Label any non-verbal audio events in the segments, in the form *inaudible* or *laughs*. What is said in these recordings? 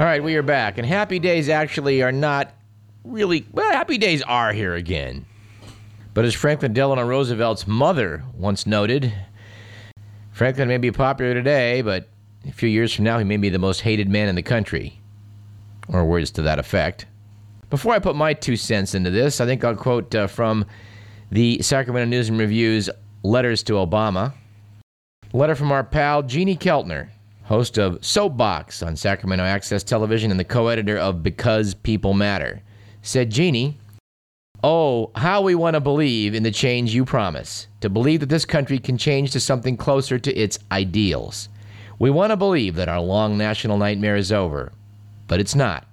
All right, we are back. And happy days actually are not really, well, happy days are here again. But as Franklin Delano Roosevelt's mother once noted, Franklin may be popular today, but a few years from now, he may be the most hated man in the country. Or words to that effect. Before I put my two cents into this, I think I'll quote uh, from the Sacramento News and Review's Letters to Obama. Letter from our pal Jeannie Keltner, host of Soapbox on Sacramento Access Television and the co editor of Because People Matter. Said Jeannie, Oh, how we want to believe in the change you promise, to believe that this country can change to something closer to its ideals. We want to believe that our long national nightmare is over, but it's not.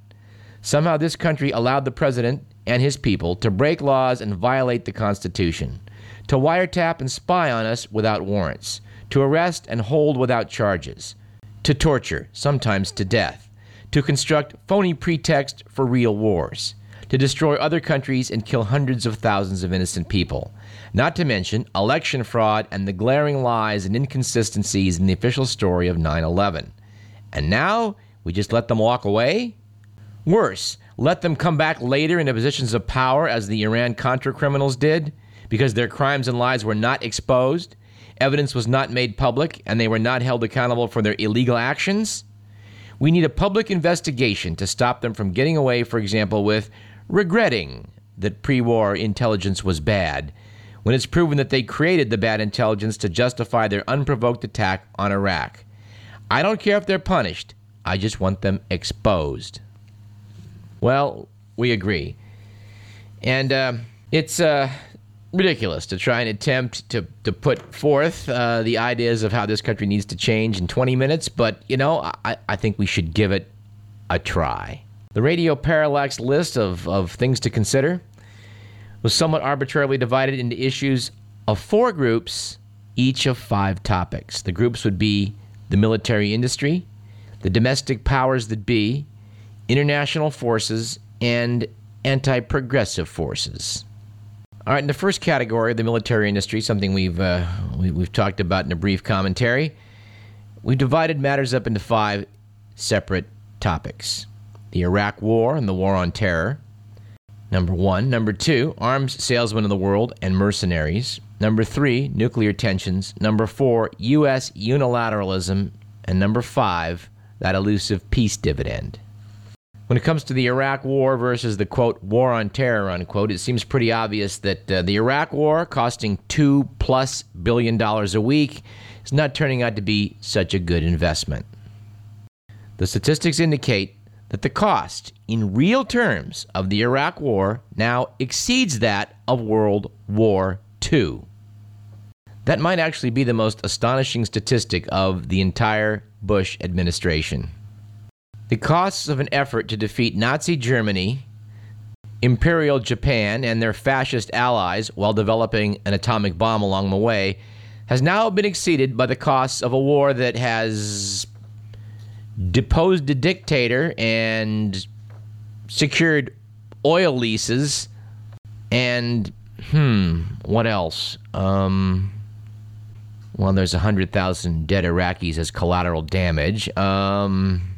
Somehow, this country allowed the president and his people to break laws and violate the Constitution, to wiretap and spy on us without warrants, to arrest and hold without charges, to torture, sometimes to death, to construct phony pretext for real wars to destroy other countries and kill hundreds of thousands of innocent people. Not to mention election fraud and the glaring lies and inconsistencies in the official story of 9 11. And now we just let them walk away? Worse, let them come back later into positions of power as the Iran Contra criminals did because their crimes and lies were not exposed, evidence was not made public, and they were not held accountable for their illegal actions? We need a public investigation to stop them from getting away, for example, with regretting that pre war intelligence was bad when it's proven that they created the bad intelligence to justify their unprovoked attack on Iraq. I don't care if they're punished, I just want them exposed. Well, we agree. And uh, it's uh, ridiculous to try and attempt to, to put forth uh, the ideas of how this country needs to change in 20 minutes, but, you know, I, I think we should give it a try. The Radio Parallax list of, of things to consider was somewhat arbitrarily divided into issues of four groups, each of five topics. The groups would be the military industry, the domestic powers that be, international forces, and anti progressive forces. All right, in the first category, of the military industry, something we've, uh, we, we've talked about in a brief commentary, we've divided matters up into five separate topics the Iraq War and the War on Terror. Number one. Number two, arms salesmen of the world and mercenaries. Number three, nuclear tensions. Number four, U.S. unilateralism. And number five, that elusive peace dividend. When it comes to the Iraq War versus the quote war on terror unquote, it seems pretty obvious that uh, the Iraq War, costing two plus billion dollars a week, is not turning out to be such a good investment. The statistics indicate that the cost in real terms of the Iraq War now exceeds that of World War II. That might actually be the most astonishing statistic of the entire Bush administration. The costs of an effort to defeat Nazi Germany, Imperial Japan, and their fascist allies while developing an atomic bomb along the way has now been exceeded by the costs of a war that has deposed a dictator and secured oil leases and hmm what else? Um well there's a hundred thousand dead iraqis as collateral damage. Um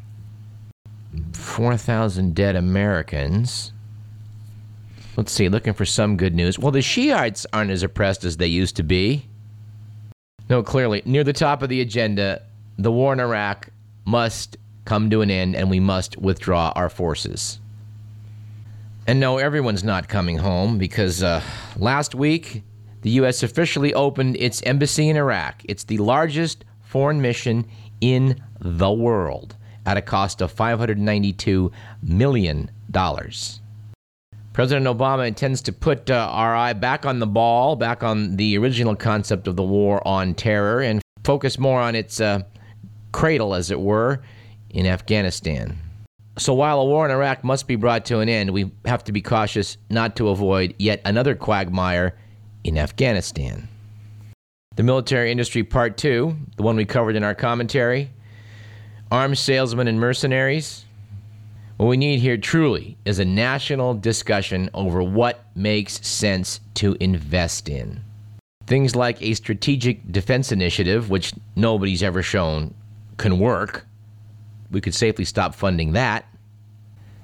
4000 dead americans let's see looking for some good news well the shiites aren't as oppressed as they used to be no clearly near the top of the agenda the war in iraq must come to an end and we must withdraw our forces. And no, everyone's not coming home because uh, last week the U.S. officially opened its embassy in Iraq. It's the largest foreign mission in the world at a cost of $592 million. President Obama intends to put uh, our eye back on the ball, back on the original concept of the war on terror, and focus more on its uh, cradle, as it were, in Afghanistan. So while a war in Iraq must be brought to an end, we have to be cautious not to avoid yet another quagmire in Afghanistan. The military industry part two, the one we covered in our commentary, arms salesmen and mercenaries. What we need here truly is a national discussion over what makes sense to invest in. Things like a strategic defense initiative, which nobody's ever shown can work. We could safely stop funding that.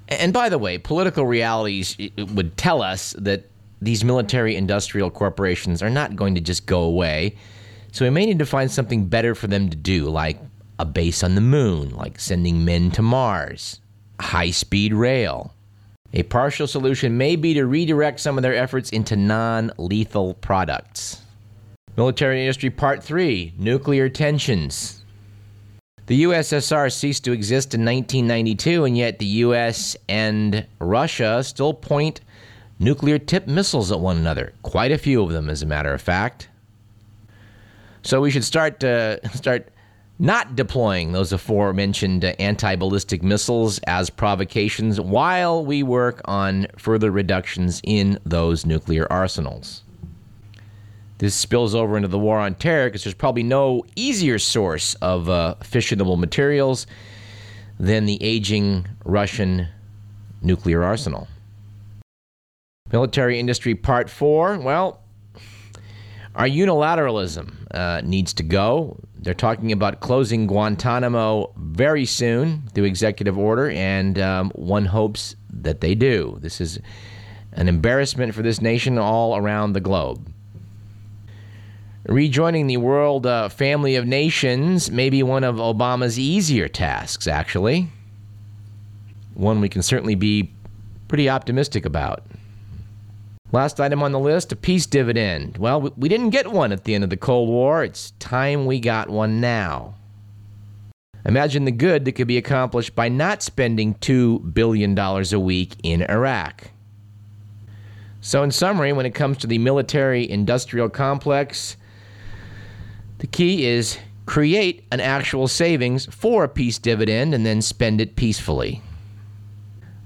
And by the way, political realities would tell us that these military industrial corporations are not going to just go away. So we may need to find something better for them to do, like a base on the moon, like sending men to Mars, high speed rail. A partial solution may be to redirect some of their efforts into non lethal products. Military Industry Part 3 Nuclear Tensions. The USSR ceased to exist in 1992, and yet the US and Russia still point nuclear tipped missiles at one another. Quite a few of them, as a matter of fact. So we should start, uh, *laughs* start not deploying those aforementioned anti ballistic missiles as provocations while we work on further reductions in those nuclear arsenals. This spills over into the war on terror because there's probably no easier source of uh, fissionable materials than the aging Russian nuclear arsenal. Military industry part four. Well, our unilateralism uh, needs to go. They're talking about closing Guantanamo very soon through executive order, and um, one hopes that they do. This is an embarrassment for this nation all around the globe. Rejoining the world uh, family of nations may be one of Obama's easier tasks, actually. One we can certainly be pretty optimistic about. Last item on the list a peace dividend. Well, we didn't get one at the end of the Cold War. It's time we got one now. Imagine the good that could be accomplished by not spending $2 billion a week in Iraq. So, in summary, when it comes to the military industrial complex, the key is create an actual savings for a peace dividend and then spend it peacefully.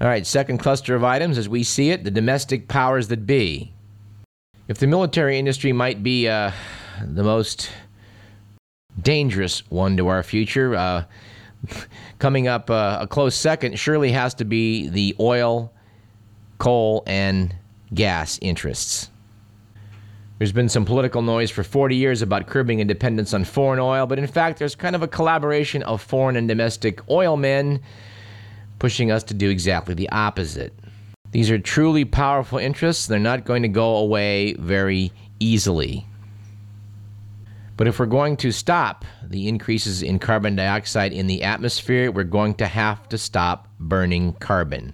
All right, second cluster of items as we see it the domestic powers that be. If the military industry might be uh, the most dangerous one to our future, uh, *laughs* coming up uh, a close second surely has to be the oil, coal, and gas interests. There's been some political noise for 40 years about curbing a dependence on foreign oil, but in fact, there's kind of a collaboration of foreign and domestic oil men pushing us to do exactly the opposite. These are truly powerful interests. They're not going to go away very easily. But if we're going to stop the increases in carbon dioxide in the atmosphere, we're going to have to stop burning carbon.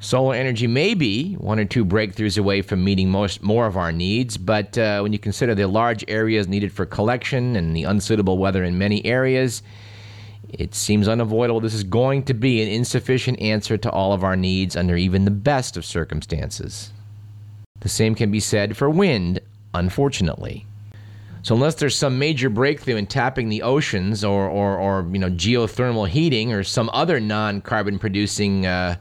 Solar energy may be one or two breakthroughs away from meeting most more of our needs, but uh, when you consider the large areas needed for collection and the unsuitable weather in many areas, it seems unavoidable this is going to be an insufficient answer to all of our needs under even the best of circumstances. The same can be said for wind, unfortunately. So unless there's some major breakthrough in tapping the oceans or, or, or you know, geothermal heating or some other non-carbon producing uh,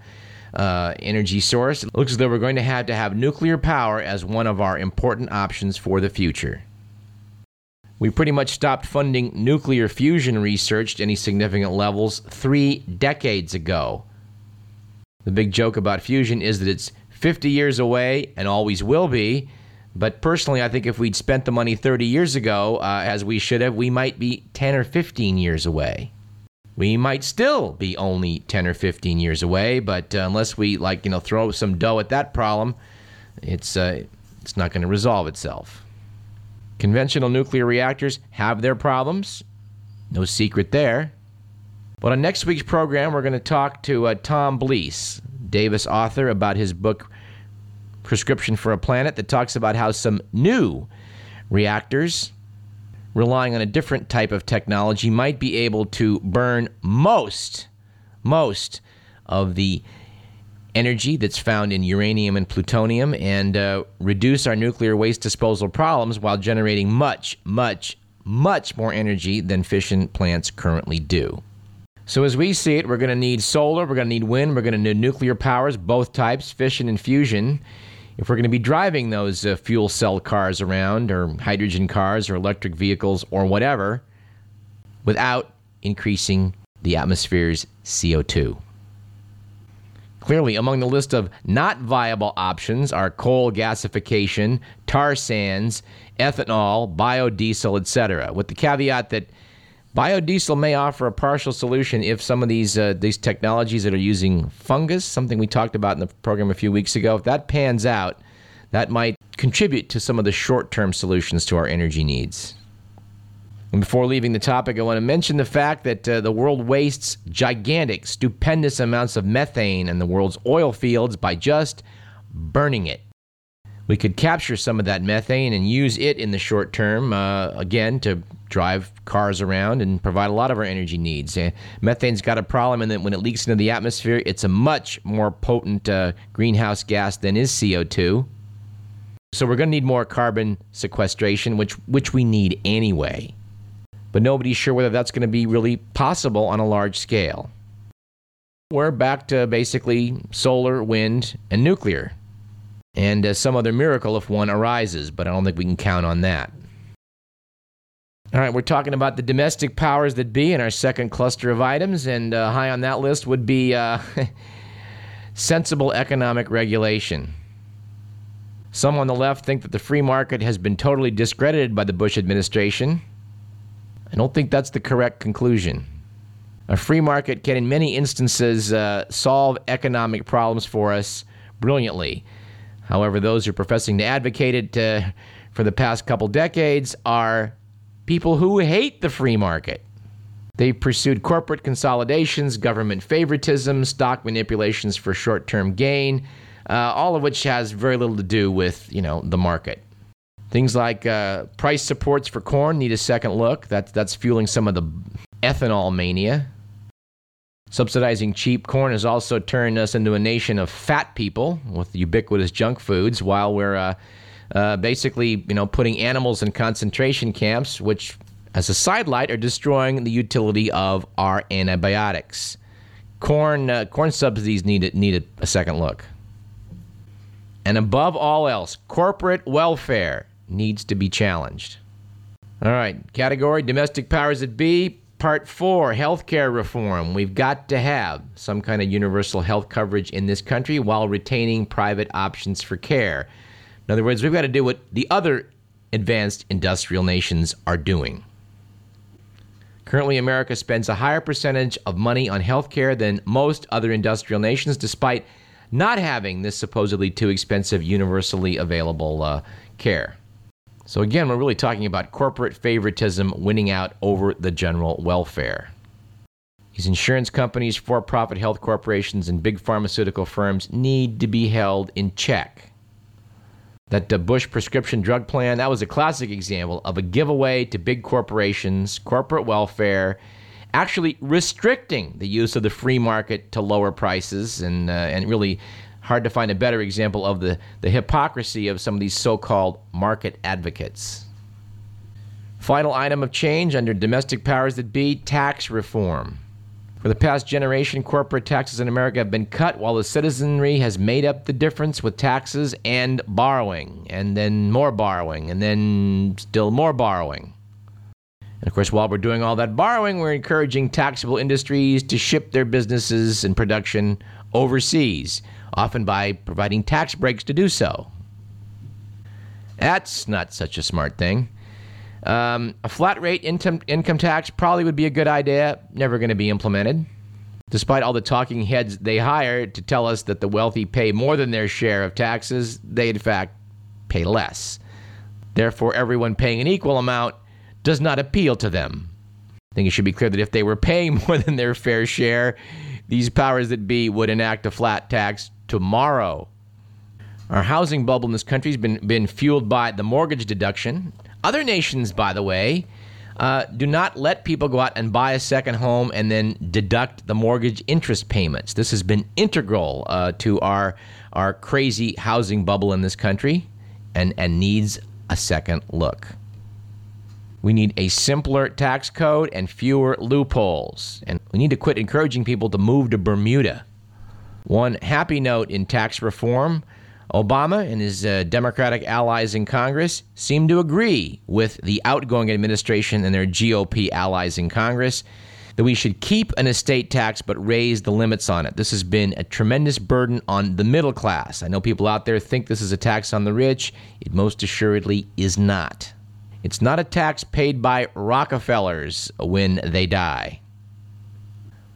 uh, energy source, it looks as though we're going to have to have nuclear power as one of our important options for the future. We pretty much stopped funding nuclear fusion research to any significant levels three decades ago. The big joke about fusion is that it's 50 years away and always will be. But personally, I think if we'd spent the money 30 years ago, uh, as we should have, we might be 10 or 15 years away. We might still be only 10 or 15 years away, but uh, unless we like you know throw some dough at that problem, it's uh, it's not going to resolve itself. Conventional nuclear reactors have their problems. No secret there. But on next week's program, we're going to talk to uh, Tom Blees, Davis author, about his book Prescription for a Planet, that talks about how some new reactors relying on a different type of technology might be able to burn most, most of the energy that's found in uranium and plutonium and uh, reduce our nuclear waste disposal problems while generating much, much, much more energy than fission plants currently do. So, as we see it, we're going to need solar, we're going to need wind, we're going to need nuclear powers, both types, fission and fusion. If we're going to be driving those uh, fuel cell cars around, or hydrogen cars, or electric vehicles, or whatever, without increasing the atmosphere's CO2. Clearly, among the list of not viable options are coal gasification, tar sands, ethanol, biodiesel, etc., with the caveat that biodiesel may offer a partial solution if some of these uh, these technologies that are using fungus, something we talked about in the program a few weeks ago, if that pans out, that might contribute to some of the short-term solutions to our energy needs. And before leaving the topic, I want to mention the fact that uh, the world wastes gigantic, stupendous amounts of methane in the world's oil fields by just burning it. We could capture some of that methane and use it in the short term, uh, again, to drive cars around and provide a lot of our energy needs. Uh, methane's got a problem in that when it leaks into the atmosphere, it's a much more potent uh, greenhouse gas than is CO2. So we're going to need more carbon sequestration, which, which we need anyway but nobody's sure whether that's going to be really possible on a large scale. We're back to basically solar, wind, and nuclear, and uh, some other miracle if one arises, but I don't think we can count on that. All right, we're talking about the domestic powers that be in our second cluster of items, and uh, high on that list would be uh, *laughs* sensible economic regulation. Some on the left think that the free market has been totally discredited by the Bush administration I don't think that's the correct conclusion. A free market can, in many instances, uh, solve economic problems for us brilliantly. However, those who are professing to advocate it uh, for the past couple decades are people who hate the free market. They've pursued corporate consolidations, government favoritism, stock manipulations for short-term gain, uh, all of which has very little to do with, you know, the market. Things like uh, price supports for corn need a second look. That's, that's fueling some of the ethanol mania. Subsidizing cheap corn has also turned us into a nation of fat people with ubiquitous junk foods, while we're uh, uh, basically, you know, putting animals in concentration camps, which, as a sidelight, are destroying the utility of our antibiotics. Corn, uh, corn subsidies need, need a second look. And above all else, corporate welfare needs to be challenged. All right, category domestic powers that be. Part four, healthcare reform. We've got to have some kind of universal health coverage in this country while retaining private options for care. In other words, we've got to do what the other advanced industrial nations are doing. Currently, America spends a higher percentage of money on healthcare than most other industrial nations, despite not having this supposedly too expensive, universally available uh, care. So, again, we're really talking about corporate favoritism winning out over the general welfare. These insurance companies, for profit health corporations, and big pharmaceutical firms need to be held in check. That the Bush prescription drug plan, that was a classic example of a giveaway to big corporations, corporate welfare, actually restricting the use of the free market to lower prices and, uh, and really hard to find a better example of the, the hypocrisy of some of these so called market advocates. Final item of change under domestic powers that be tax reform. For the past generation, corporate taxes in America have been cut while the citizenry has made up the difference with taxes and borrowing, and then more borrowing, and then still more borrowing. And of course, while we're doing all that borrowing, we're encouraging taxable industries to ship their businesses and production overseas often by providing tax breaks to do so. That's not such a smart thing. Um, a flat rate income, income tax probably would be a good idea, never going to be implemented. Despite all the talking heads they hire to tell us that the wealthy pay more than their share of taxes, they in fact pay less. Therefore, everyone paying an equal amount does not appeal to them. I think it should be clear that if they were paying *laughs* more than their fair share, these powers that be would enact a flat tax tomorrow. Our housing bubble in this country has been, been fueled by the mortgage deduction. Other nations, by the way, uh, do not let people go out and buy a second home and then deduct the mortgage interest payments. This has been integral uh, to our, our crazy housing bubble in this country and, and needs a second look. We need a simpler tax code and fewer loopholes. And we need to quit encouraging people to move to Bermuda. One happy note in tax reform Obama and his uh, Democratic allies in Congress seem to agree with the outgoing administration and their GOP allies in Congress. that we should keep an estate tax but raise the limits on it. This has been a tremendous burden on the middle class. I know people out there think this is a tax on the rich. It most assuredly is not. It's not a tax paid by Rockefellers when they die.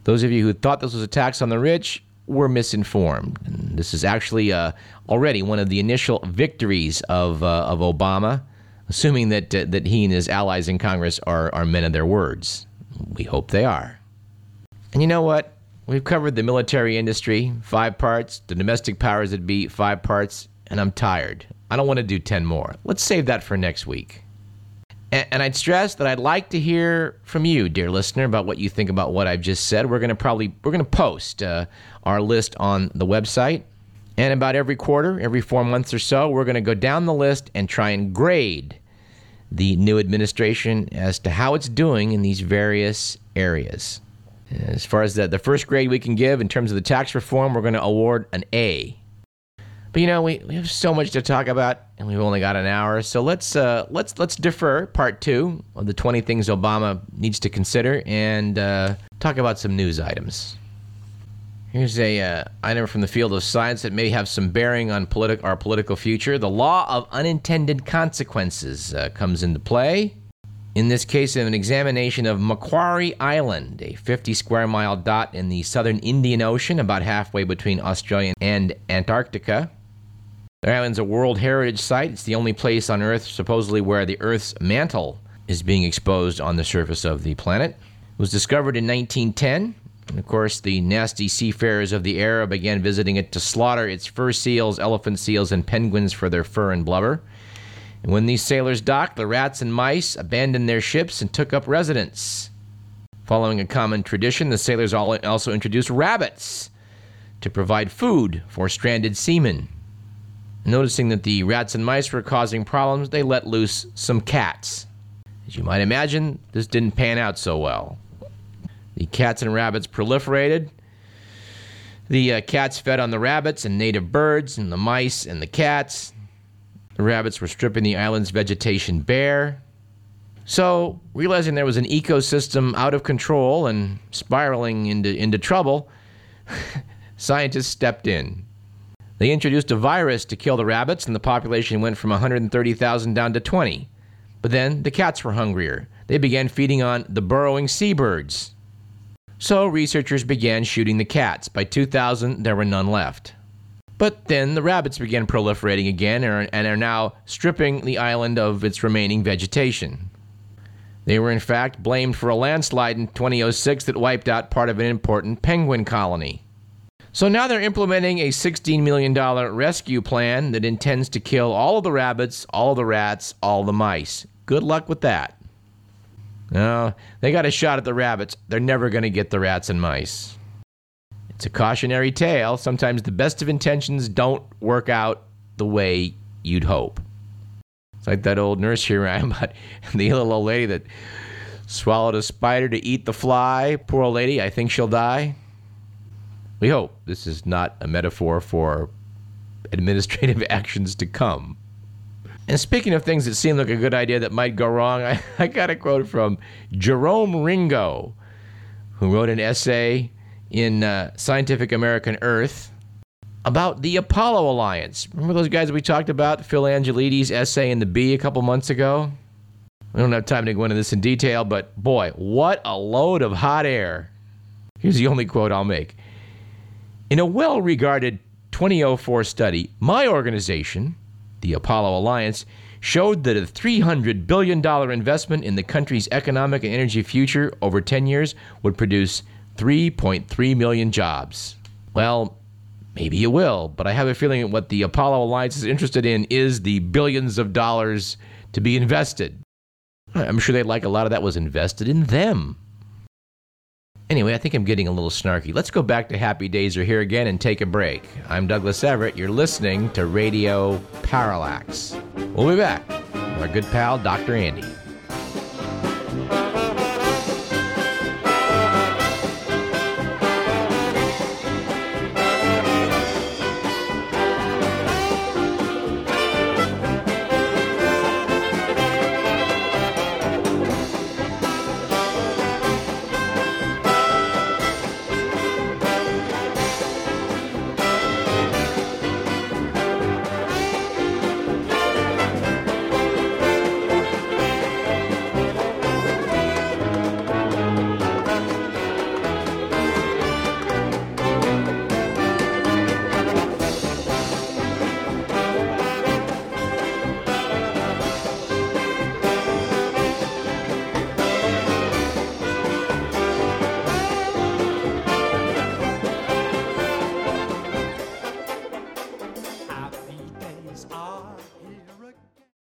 Those of you who thought this was a tax on the rich were misinformed. And this is actually uh, already one of the initial victories of, uh, of Obama, assuming that, uh, that he and his allies in Congress are, are men of their words. We hope they are. And you know what? We've covered the military industry, five parts, the domestic powers that be, five parts, and I'm tired. I don't want to do 10 more. Let's save that for next week. And, I'd stress that I'd like to hear from you, dear listener, about what you think about what I've just said. We're going to probably we're going to post uh, our list on the website, and about every quarter, every four months or so, we're going to go down the list and try and grade the new administration as to how it's doing in these various areas. As far as the, the first grade we can give in terms of the tax reform, we're going to award an A. But you know, we, we have so much to talk about, and we've only got an hour. So let's uh, let's let's defer part two of the 20 things Obama needs to consider, and uh, talk about some news items. Here's a uh, item from the field of science that may have some bearing on politi- our political future. The law of unintended consequences uh, comes into play. In this case, of an examination of Macquarie Island, a 50 square mile dot in the southern Indian Ocean, about halfway between Australia and Antarctica. The island's a World Heritage Site. It's the only place on Earth, supposedly, where the Earth's mantle is being exposed on the surface of the planet. It was discovered in 1910. And of course, the nasty seafarers of the era began visiting it to slaughter its fur seals, elephant seals, and penguins for their fur and blubber. And when these sailors docked, the rats and mice abandoned their ships and took up residence. Following a common tradition, the sailors also introduced rabbits to provide food for stranded seamen. Noticing that the rats and mice were causing problems, they let loose some cats. As you might imagine, this didn't pan out so well. The cats and rabbits proliferated. The uh, cats fed on the rabbits and native birds, and the mice and the cats. The rabbits were stripping the island's vegetation bare. So, realizing there was an ecosystem out of control and spiraling into, into trouble, *laughs* scientists stepped in. They introduced a virus to kill the rabbits, and the population went from 130,000 down to 20. But then the cats were hungrier. They began feeding on the burrowing seabirds. So researchers began shooting the cats. By 2000, there were none left. But then the rabbits began proliferating again and are now stripping the island of its remaining vegetation. They were, in fact, blamed for a landslide in 2006 that wiped out part of an important penguin colony. So now they're implementing a $16 million rescue plan that intends to kill all of the rabbits, all the rats, all the mice. Good luck with that. No, they got a shot at the rabbits. They're never going to get the rats and mice. It's a cautionary tale. Sometimes the best of intentions don't work out the way you'd hope. It's like that old nursery rhyme *laughs* about the little old lady that swallowed a spider to eat the fly. Poor old lady, I think she'll die. We hope this is not a metaphor for administrative *laughs* actions to come. And speaking of things that seem like a good idea that might go wrong, I, *laughs* I got a quote from Jerome Ringo, who wrote an essay in uh, Scientific American Earth about the Apollo Alliance. Remember those guys we talked about? Phil Angelides' essay in the Bee a couple months ago? We don't have time to go into this in detail, but boy, what a load of hot air. Here's the only quote I'll make. In a well regarded 2004 study, my organization, the Apollo Alliance, showed that a $300 billion investment in the country's economic and energy future over 10 years would produce 3.3 million jobs. Well, maybe it will, but I have a feeling what the Apollo Alliance is interested in is the billions of dollars to be invested. I'm sure they'd like a lot of that was invested in them. Anyway, I think I'm getting a little snarky. Let's go back to Happy Days Are Here again and take a break. I'm Douglas Everett. You're listening to Radio Parallax. We'll be back with our good pal, Dr. Andy.